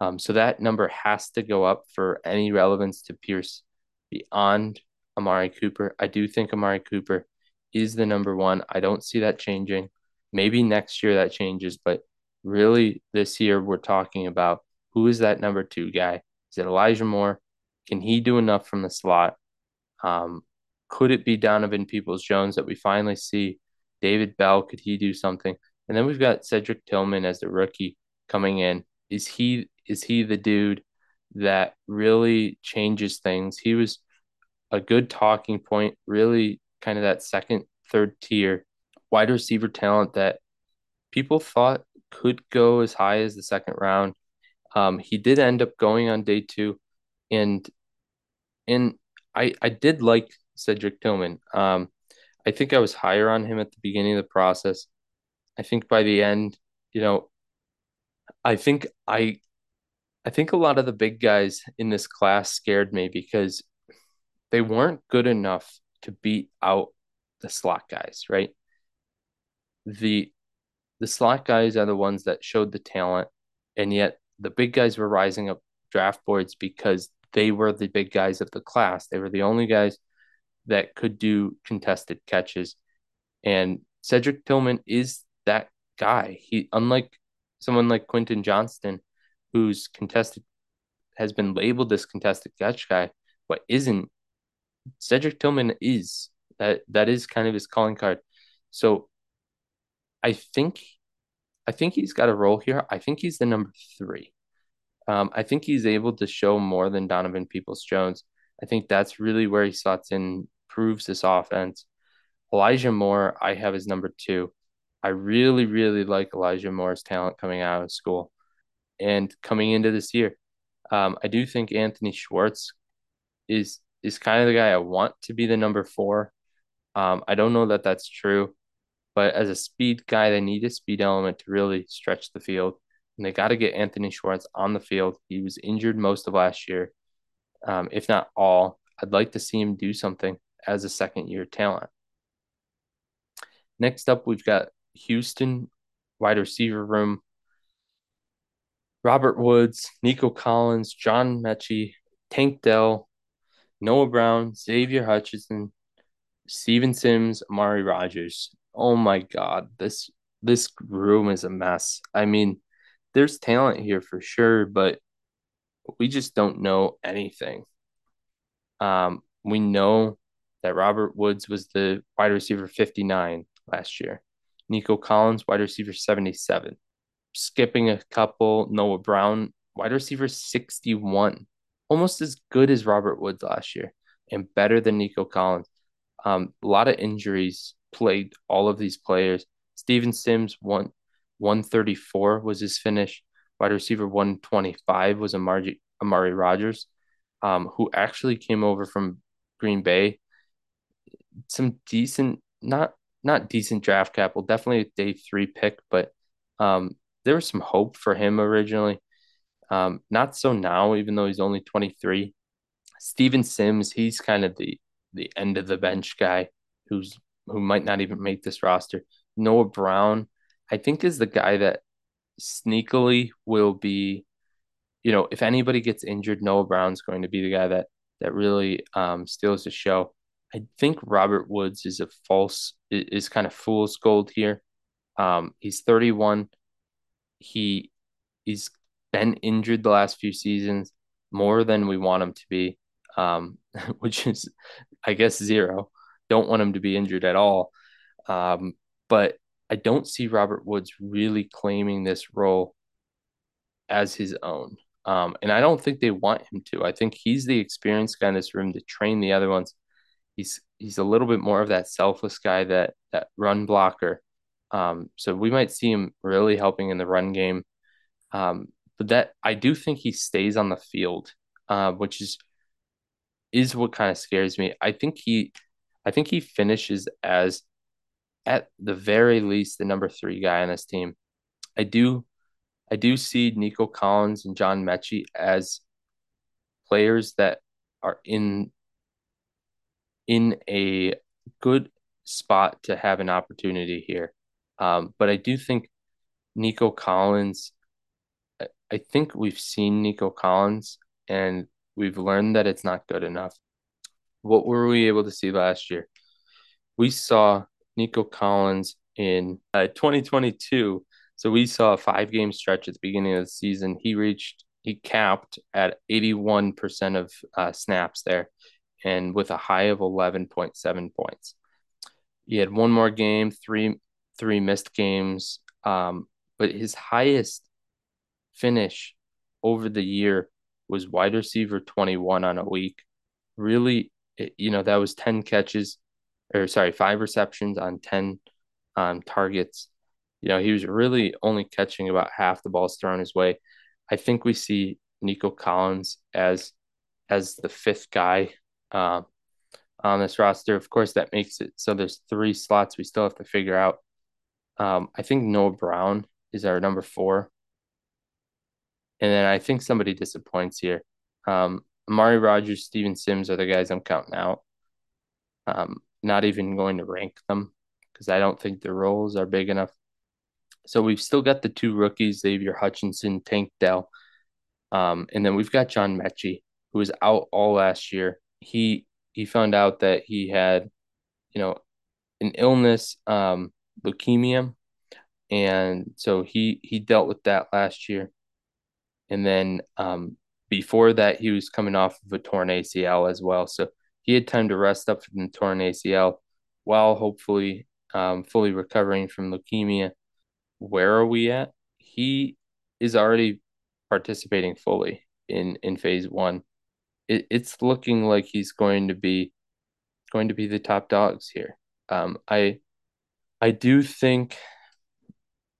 Um, so that number has to go up for any relevance to Pierce beyond Amari Cooper. I do think Amari Cooper is the number one. I don't see that changing. Maybe next year that changes, but really this year we're talking about who is that number two guy? Is it Elijah Moore? Can he do enough from the slot? Um, could it be Donovan Peoples Jones that we finally see? David Bell, could he do something? And then we've got Cedric Tillman as the rookie coming in. Is he is he the dude that really changes things? He was a good talking point, really kind of that second, third tier wide receiver talent that people thought could go as high as the second round. Um, he did end up going on day two, and and I I did like Cedric Tillman. Um, I think I was higher on him at the beginning of the process. I think by the end, you know, I think I I think a lot of the big guys in this class scared me because they weren't good enough to beat out the slot guys, right? The the slot guys are the ones that showed the talent, and yet the big guys were rising up draft boards because they were the big guys of the class. They were the only guys that could do contested catches. And Cedric Tillman is that guy. He unlike someone like Quentin Johnston, who's contested has been labeled this contested catch guy, but isn't Cedric Tillman is that that is kind of his calling card. So I think I think he's got a role here. I think he's the number three. Um, I think he's able to show more than Donovan Peoples Jones. I think that's really where he slots in, proves this offense. Elijah Moore, I have as number two. I really, really like Elijah Moore's talent coming out of school and coming into this year. Um, I do think Anthony Schwartz is is kind of the guy I want to be the number four. Um, I don't know that that's true, but as a speed guy, they need a speed element to really stretch the field. And they got to get Anthony Schwartz on the field. He was injured most of last year, um, if not all. I'd like to see him do something as a second year talent. Next up, we've got Houston wide receiver room. Robert Woods, Nico Collins, John Metchie, Tank Dell, Noah Brown, Xavier Hutchinson, Steven Sims, Amari Rodgers. Oh my God, this this room is a mess. I mean, there's talent here for sure, but we just don't know anything. Um, we know that Robert Woods was the wide receiver 59 last year. Nico Collins, wide receiver 77. Skipping a couple, Noah Brown, wide receiver 61. Almost as good as Robert Woods last year and better than Nico Collins. Um, a lot of injuries played all of these players. Steven Sims, one, 134 was his finish. Wide receiver 125 was Amari, Amari Rodgers, um, who actually came over from Green Bay. Some decent, not not decent draft capital, definitely a day three pick, but um, there was some hope for him originally. Um, not so now, even though he's only 23. Steven Sims, he's kind of the the end of the bench guy who's who might not even make this roster. Noah Brown, I think, is the guy that sneakily will be, you know, if anybody gets injured, Noah Brown's going to be the guy that that really um, steals the show. I think Robert Woods is a false is kind of fool's gold here. Um, he's 31. He he's been injured the last few seasons more than we want him to be, um, (laughs) which is I guess zero. Don't want him to be injured at all. Um, but I don't see Robert Woods really claiming this role as his own. Um, and I don't think they want him to. I think he's the experienced guy in this room to train the other ones he's he's a little bit more of that selfless guy that that run blocker. Um, so we might see him really helping in the run game. Um, but that I do think he stays on the field, uh, which is is what kind of scares me. I think he I think he finishes as at the very least the number three guy on this team. I do I do see Nico Collins and John Metchie as players that are in in a good spot to have an opportunity here. Um, but I do think Nico Collins, I think we've seen Nico Collins and we've learned that it's not good enough. What were we able to see last year? We saw Nico Collins in uh, 2022. So we saw a five game stretch at the beginning of the season. He reached, he capped at 81% of uh, snaps there and with a high of 11.7 points. He had one more game, three three missed games, um, but his highest finish over the year was wide receiver 21 on a week. Really, it, you know, that was 10 catches, or sorry, five receptions on 10 um, targets. You know, he was really only catching about half the balls thrown his way. I think we see Nico Collins as as the fifth guy uh, on this roster. Of course, that makes it so there's three slots we still have to figure out. Um, I think Noah Brown is our number four. And then I think somebody disappoints here. Um, Amari Rodgers, Steven Sims are the guys I'm counting out. Um, not even going to rank them because I don't think the roles are big enough. So we've still got the two rookies, Xavier Hutchinson, Tank Dell. Um, and then we've got John Metchie, who was out all last year. He he found out that he had, you know, an illness, um, leukemia, and so he he dealt with that last year. And then um, before that, he was coming off of a torn ACL as well, so he had time to rest up from the torn ACL while hopefully um, fully recovering from leukemia. Where are we at? He is already participating fully in in phase one it, it's looking like he's going to be going to be the top dogs here. Um, I I do think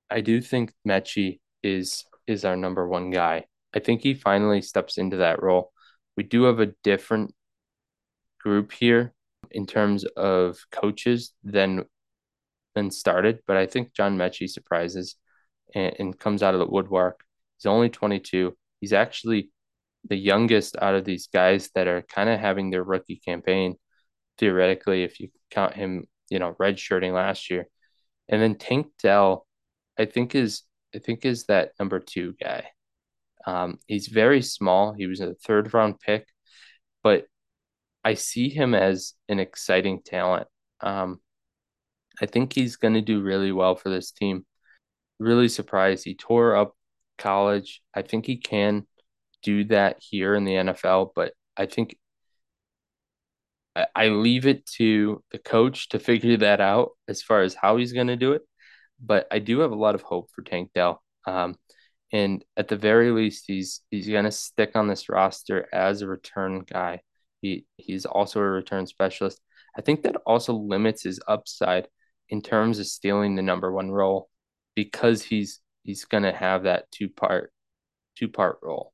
I do think Metchie is is our number one guy. I think he finally steps into that role. We do have a different group here in terms of coaches than than started, but I think John Metchie surprises and, and comes out of the woodwork. He's only 22. He's actually the youngest out of these guys that are kind of having their rookie campaign, theoretically, if you count him, you know, redshirting last year. And then Tank Dell, I think is I think is that number two guy. Um, he's very small. He was a third round pick, but I see him as an exciting talent. Um, I think he's going to do really well for this team. Really surprised. He tore up college. I think he can do that here in the NFL, but I think I, I leave it to the coach to figure that out as far as how he's going to do it. But I do have a lot of hope for Tank Dell. Um, and at the very least, he's he's going to stick on this roster as a return guy. He he's also a return specialist. I think that also limits his upside in terms of stealing the number one role because he's he's going to have that two part two part role.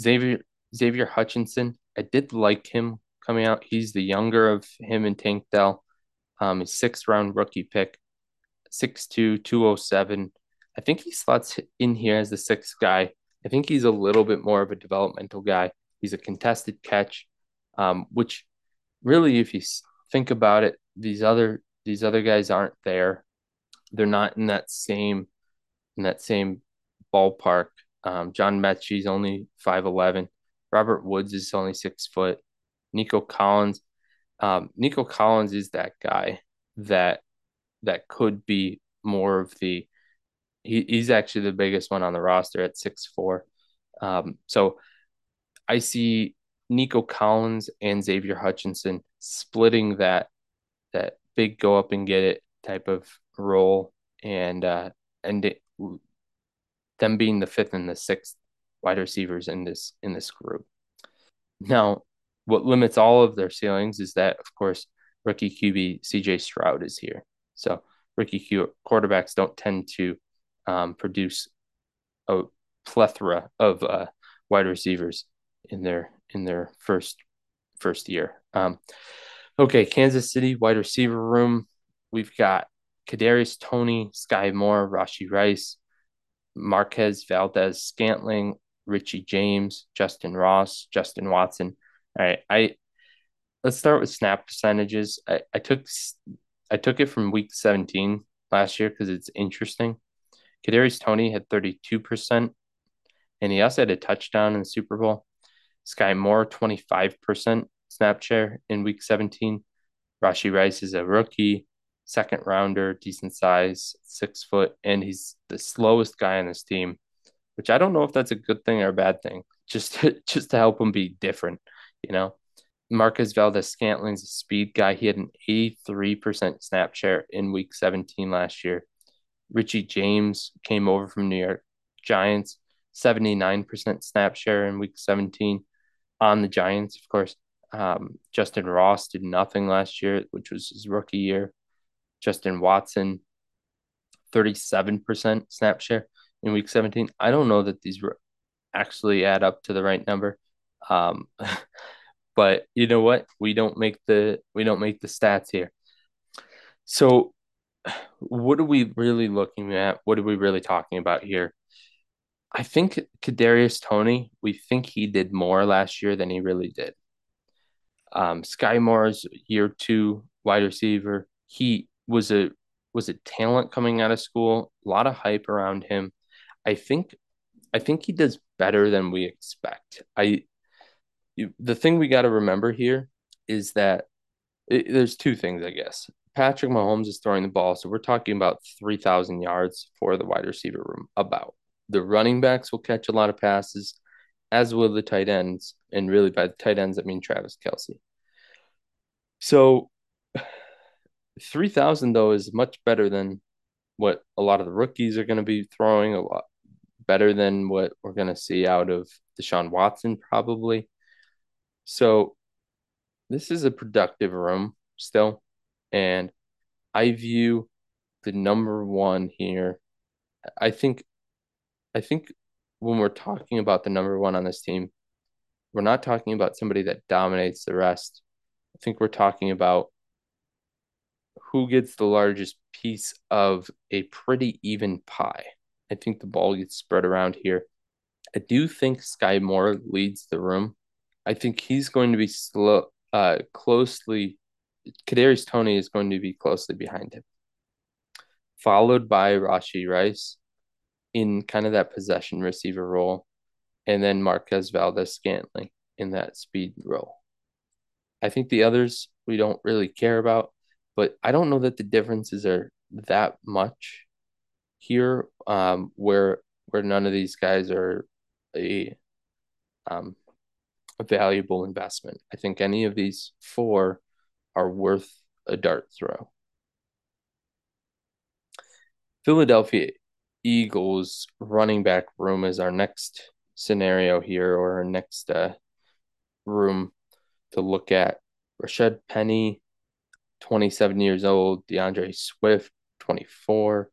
Xavier Xavier Hutchinson, I did like him coming out. He's the younger of him and Tank Dell. Um, his sixth round rookie pick, 6'2, 207. I think he slots in here as the sixth guy. I think he's a little bit more of a developmental guy. He's a contested catch, um, which really, if you think about it, these other these other guys aren't there. They're not in that same in that same ballpark um, John Metchie's only 5'11. Robert Woods is only six foot. Nico Collins. Um, Nico Collins is that guy that that could be more of the he, he's actually the biggest one on the roster at six four. Um, so I see Nico Collins and Xavier Hutchinson splitting that that big go up and get it type of role and uh and it, them being the fifth and the sixth wide receivers in this in this group. Now, what limits all of their ceilings is that, of course, rookie QB CJ Stroud is here. So rookie Q- quarterbacks don't tend to um, produce a plethora of uh, wide receivers in their in their first first year. Um, okay, Kansas City wide receiver room. We've got Kadarius Toney, Sky Moore, Rashee Rice, Marquez Valdes Scantling, Richie James, Justin Ross, Justin Watson. All right, I let's start with snap percentages. I, I took I took it from week 17 last year because it's interesting. Kadarius Toney had 32%, and he also had a touchdown in the Super Bowl. Sky Moore, 25% snap share in week 17. Rashee Rice is a rookie, second rounder, decent size, six foot, and he's the slowest guy on this team, which I don't know if that's a good thing or a bad thing. (laughs) Just to, just to help him be different, you know. Marcus Valdes Scantling's a speed guy. He had an 83% snap share in week 17 last year. Richie James came over from New York Giants, 79% snap share in week 17 on the Giants, of course. Um, Justin Ross did nothing last year, which was his rookie year. Justin Watson, 37% snap share in week 17. I don't know that these actually add up to the right number. Um, (laughs) but you know what? We don't make the we don't make the stats here. So (sighs) what are we really looking at? What are we really talking about here? I think Kadarius Toney, we think he did more last year than he really did. Um, Sky Moore's year two wide receiver. He was a was a talent coming out of school. A lot of hype around him. I think I think he does better than we expect. I the thing we got to remember here is that it, there's two things, I guess. Patrick Mahomes is throwing the ball, so we're talking about 3,000 yards for the wide receiver room. About the running backs will catch a lot of passes, as will the tight ends, and really by the tight ends, I mean Travis Kelce. So 3,000 though is much better than what a lot of the rookies are going to be throwing. A lot better than what we're going to see out of Deshaun Watson probably. So this is a productive room still, and I view the number one here. I think, I think when we're talking about the number one on this team, we're not talking about somebody that dominates the rest. I think we're talking about who gets the largest piece of a pretty even pie. I think the ball gets spread around here. I do think Sky Moore leads the room. I think he's going to be slow, uh, closely. Kadarius Toney is going to be closely behind him, followed by Rashee Rice in kind of that possession receiver role, and then Marquez Valdes-Scantling in that speed role. I think the others we don't really care about, but I don't know that the differences are that much here, um, where where none of these guys are a um, a valuable investment. I think any of these four are worth a dart throw. Philadelphia Eagles running back room is our next scenario here, or our next uh, room to look at. Rashad Penny, 27 years old. D'Andre Swift, 24.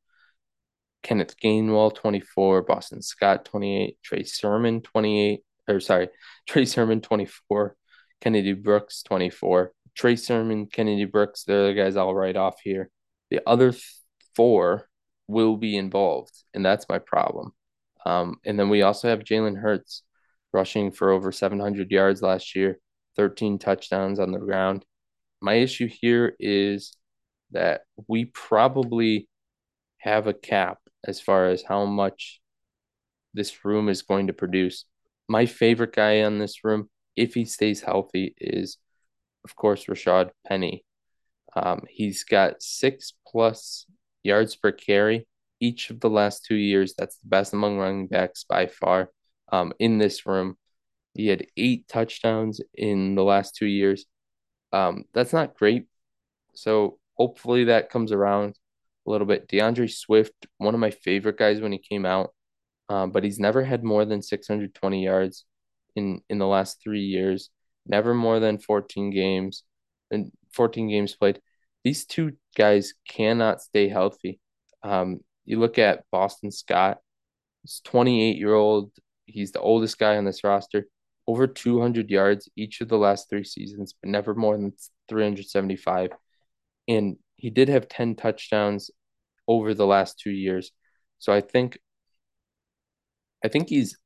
Kenneth Gainwell, 24. Boston Scott, 28. Trey Sermon, 28. Or sorry, (laughs) Trey Sermon, 24. Kennedy Brooks, 24. Trey Sermon, Kennedy Brooks, they're the guys I'll write off here. The other four will be involved, and that's my problem. Um, and then we also have Jalen Hurts rushing for over 700 yards last year, 13 touchdowns on the ground. My issue here is that we probably have a cap as far as how much this room is going to produce. My favorite guy on this room, if he stays healthy, is of course Rashad Penny. Um, he's got six plus yards per carry each of the last two years. That's the best among running backs by far um, in this room. He had eight touchdowns in the last two years. Um, that's not great. So hopefully that comes around a little bit. D'Andre Swift, one of my favorite guys when he came out, um, but he's never had more than 620 yards in in the last three years. Never more than 14 games and 14 games played. These two guys cannot stay healthy. Um, you look at Boston Scott, he's 28 year old. He's the oldest guy on this roster. Over 200 yards each of the last three seasons, but never more than 375. And he did have 10 touchdowns over the last two years. So I think I think he's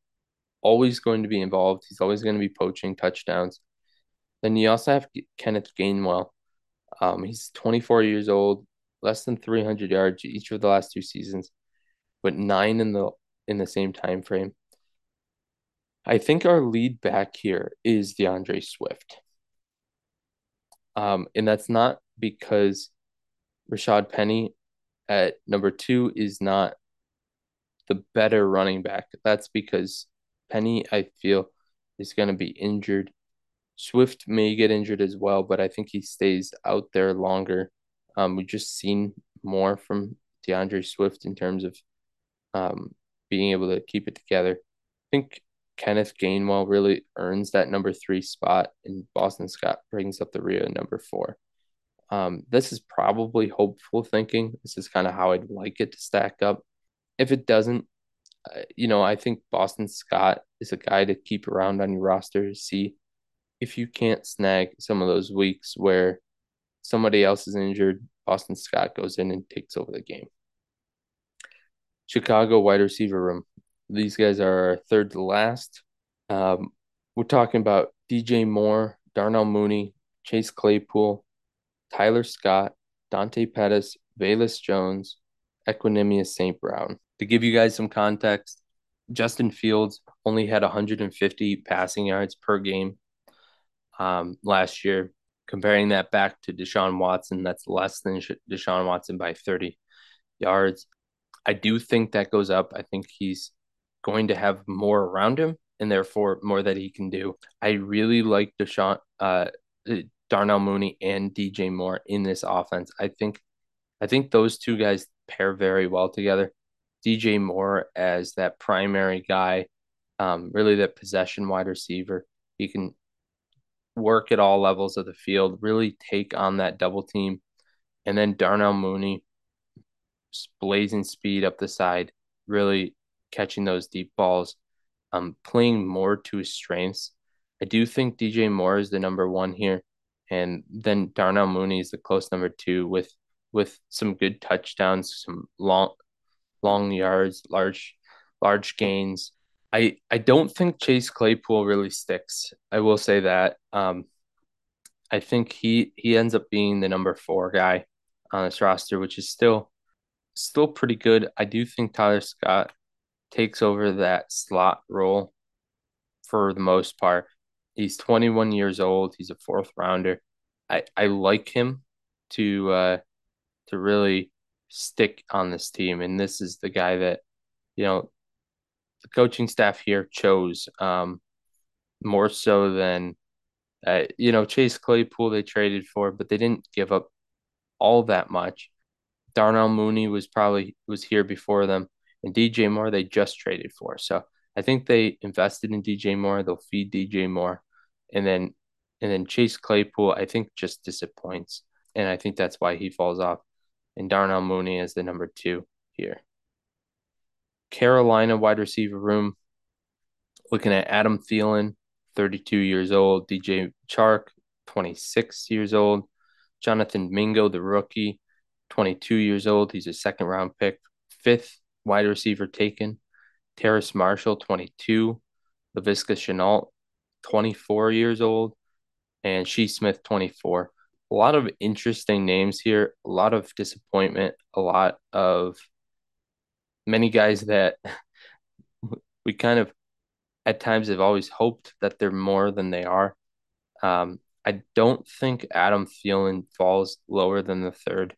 always going to be involved. He's always going to be poaching touchdowns. Then you also have Kenneth Gainwell. Um, he's 24 years old, less than 300 yards each of the last two seasons, but nine in the in the same time frame. I think our lead back here is D'Andre Swift. Um, and that's not because Rashad Penny at number two is not the better running back. That's because Penny, I feel, is going to be injured. Swift may get injured as well, but I think he stays out there longer. Um, we've just seen more from D'Andre Swift in terms of um, being able to keep it together. I think Kenneth Gainwell really earns that number three spot, and Boston Scott brings up the rear number four. Um, this is probably hopeful thinking. This is kind of how I'd like it to stack up. If it doesn't, uh, you know, I think Boston Scott is a guy to keep around on your roster to see if you can't snag some of those weeks where somebody else is injured, Boston Scott goes in and takes over the game. Chicago wide receiver room. These guys are third to last. Um, we're talking about DJ Moore, Darnell Mooney, Chase Claypool, Tyler Scott, Dante Pettis, Velus Jones, Equanimeous St. Brown. To give you guys some context, Justin Fields only had 150 passing yards per game um, last year. Comparing that back to Deshaun Watson, that's less than Deshaun Watson by 30 yards. I do think that goes up. I think he's going to have more around him and therefore more that he can do. I really like Deshaun, uh, Darnell Mooney and DJ Moore in this offense. I think, I think those two guys pair very well together. DJ Moore as that primary guy, um, really that possession wide receiver. He can work at all levels of the field, really take on that double team. And then Darnell Mooney, blazing speed up the side, really catching those deep balls, um, playing more to his strengths. I do think DJ Moore is the number one here, and then Darnell Mooney is the close number two with with some good touchdowns, some long long yards, large large gains. I I don't think Chase Claypool really sticks. I will say that. Um, I think he he ends up being the number four guy on this roster, which is still still pretty good. I do think Tyler Scott takes over that slot role for the most part. He's 21 years old. He's a fourth rounder. I, I like him to uh, to really stick on this team, and this is the guy that you know the coaching staff here chose um, more so than uh, you know Chase Claypool they traded for, but they didn't give up all that much. Darnell Mooney was probably was here before them, and DJ Moore they just traded for. So I think they invested in DJ Moore. They'll feed DJ Moore, and then and then Chase Claypool I think just disappoints, and I think that's why he falls off. And Darnell Mooney is the number two here. Carolina wide receiver room. Looking at Adam Thielen, 32 years old. DJ Chark, 26 years old. Jonathan Mingo, the rookie, 22 years old. He's a second round pick. Fifth wide receiver taken. Terrace Marshall, 22. Laviska Shenault, 24 years old. And Shi Smith, 24. A lot of interesting names here, a lot of disappointment, a lot of many guys that (laughs) we kind of at times have always hoped that they're more than they are. Um, I don't think Adam Thielen falls lower than the third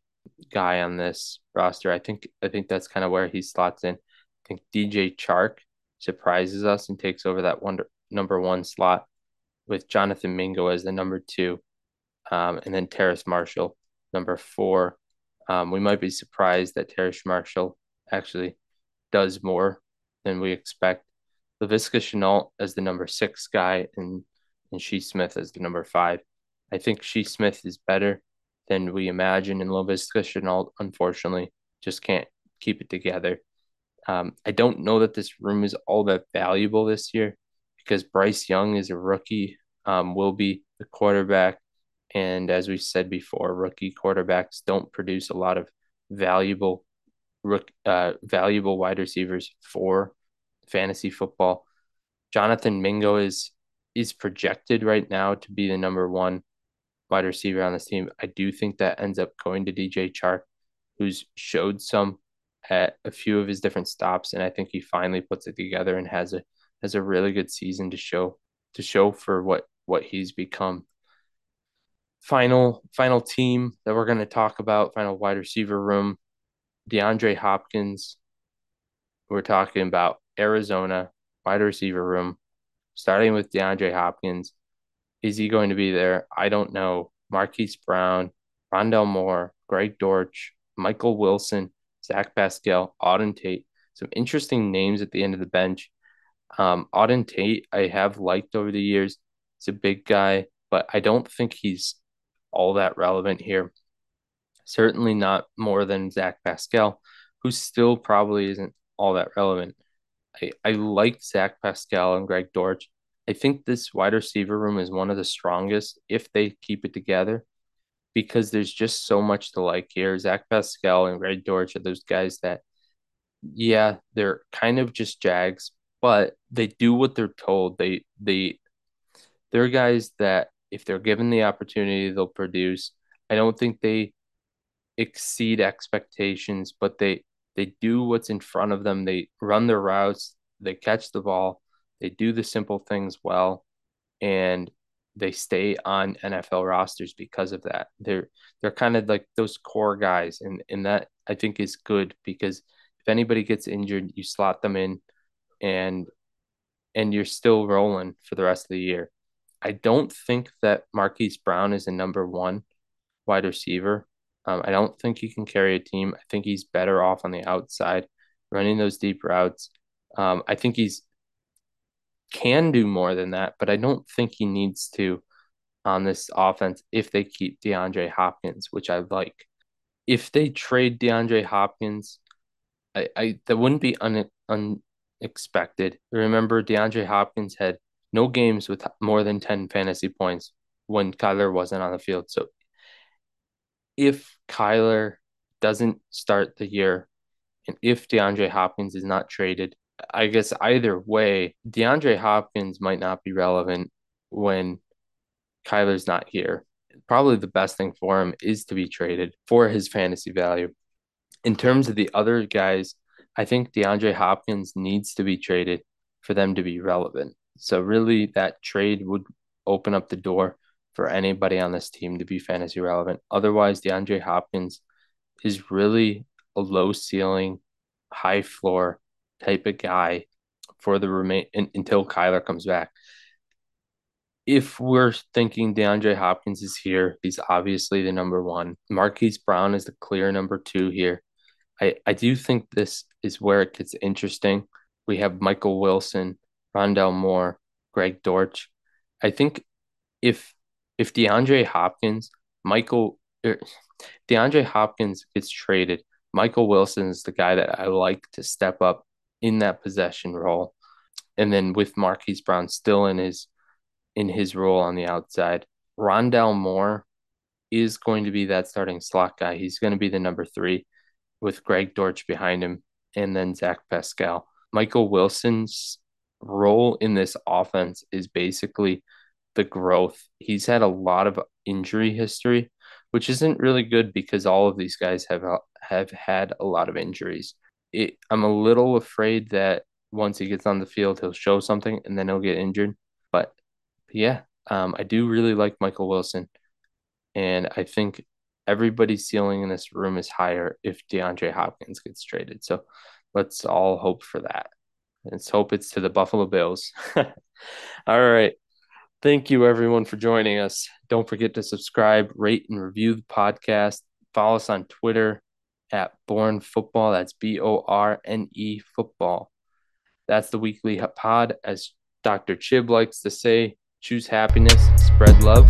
guy on this roster. I think I think that's kind of where he slots in. I think DJ Chark surprises us and takes over that one number one slot with Jonathan Mingo as the number two, um, and then Terrace Marshall number four. Um, we might be surprised that Terrace Marshall actually does more than we expect. Laviska Shenault as the number six guy and and Shi Smith as the number five. I think Shi Smith is better than we imagine, and Laviska Shenault unfortunately just can't keep it together. Um, I don't know that this room is all that valuable this year because Bryce Young is a rookie, um, will be the quarterback. And as we said before, rookie quarterbacks don't produce a lot of valuable rook, uh, valuable wide receivers for fantasy football. Jonathan Mingo is is projected right now to be the number one wide receiver on this team. I do think that ends up going to DJ Chark, who's showed some at a few of his different stops, and I think he finally puts it together and has a has a really good season to show to show for what what he's become. final final team that we're going to talk about, final wide receiver room, DeAndre Hopkins. We're talking about Arizona wide receiver room, starting with DeAndre Hopkins. Is he going to be there? I don't know. Marquise Brown, Rondale Moore, Greg Dortch, Michael Wilson, Zach Pascal, Auden Tate. Some interesting names at the end of the bench. Um, Auden Tate, I have liked over the years. He's a big guy, but I don't think he's all that relevant here. Certainly not more than Zach Pascal, who still probably isn't all that relevant. I, I like Zach Pascal and Greg Dortch. I think this wide receiver room is one of the strongest if they keep it together because there's just so much to like here. Zach Pascal and Greg Dortch are those guys that, yeah, they're kind of just Jags, but they do what they're told. They they they're guys that if they're given the opportunity, they'll produce. I don't think they exceed expectations, but they they do what's in front of them. They run their routes, they catch the ball, they do the simple things well, and they stay on NFL rosters because of that. They're they're kind of like those core guys, and and that I think is good because if anybody gets injured, you slot them in, and and you're still rolling for the rest of the year. I don't think that Marquise Brown is a number one wide receiver. Um, I don't think he can carry a team. I think he's better off on the outside, running those deep routes. Um, I think he's can do more than that, but I don't think he needs to on this offense if they keep DeAndre Hopkins, which I like. If they trade DeAndre Hopkins, I, I that wouldn't be un, unexpected. Remember, DeAndre Hopkins had no games with more than 10 fantasy points when Kyler wasn't on the field. So if Kyler doesn't start the year and if DeAndre Hopkins is not traded, I guess either way, DeAndre Hopkins might not be relevant when Kyler's not here. Probably the best thing for him is to be traded for his fantasy value. In terms of the other guys, I think DeAndre Hopkins needs to be traded for them to be relevant. So really that trade would open up the door for anybody on this team to be fantasy relevant. Otherwise, DeAndre Hopkins is really a low ceiling, high floor type of guy for the remain in, until Kyler comes back. If we're thinking DeAndre Hopkins is here, he's obviously the number one. Marquise Brown is the clear number two here. I, I do think this is where it gets interesting. We have Michael Wilson, Rondale Moore, Greg Dortch. I think if if DeAndre Hopkins, Michael er, DeAndre Hopkins gets traded, Michael Wilson is the guy that I like to step up in that possession role. And then with Marquise Brown still in his in his role on the outside, Rondale Moore is going to be that starting slot guy. He's going to be the number three with Greg Dortch behind him and then Zach Pascal. Michael Wilson's role in this offense is basically the growth. He's had a lot of injury history, which isn't really good because all of these guys have have had a lot of injuries. It, I'm a little afraid that once he gets on the field, he'll show something and then he'll get injured. But yeah, um, I do really like Michael Wilson, and I think everybody's ceiling in this room is higher if DeAndre Hopkins gets traded. So let's all hope for that. Let's hope it's to the Buffalo Bills. (laughs) all right. Thank you, everyone, for joining us. Don't forget to subscribe, rate, and review the podcast. Follow us on Twitter at Borne Football. That's B O R N E Football. That's the weekly pod. As Dr. Chib likes to say, choose happiness, spread love.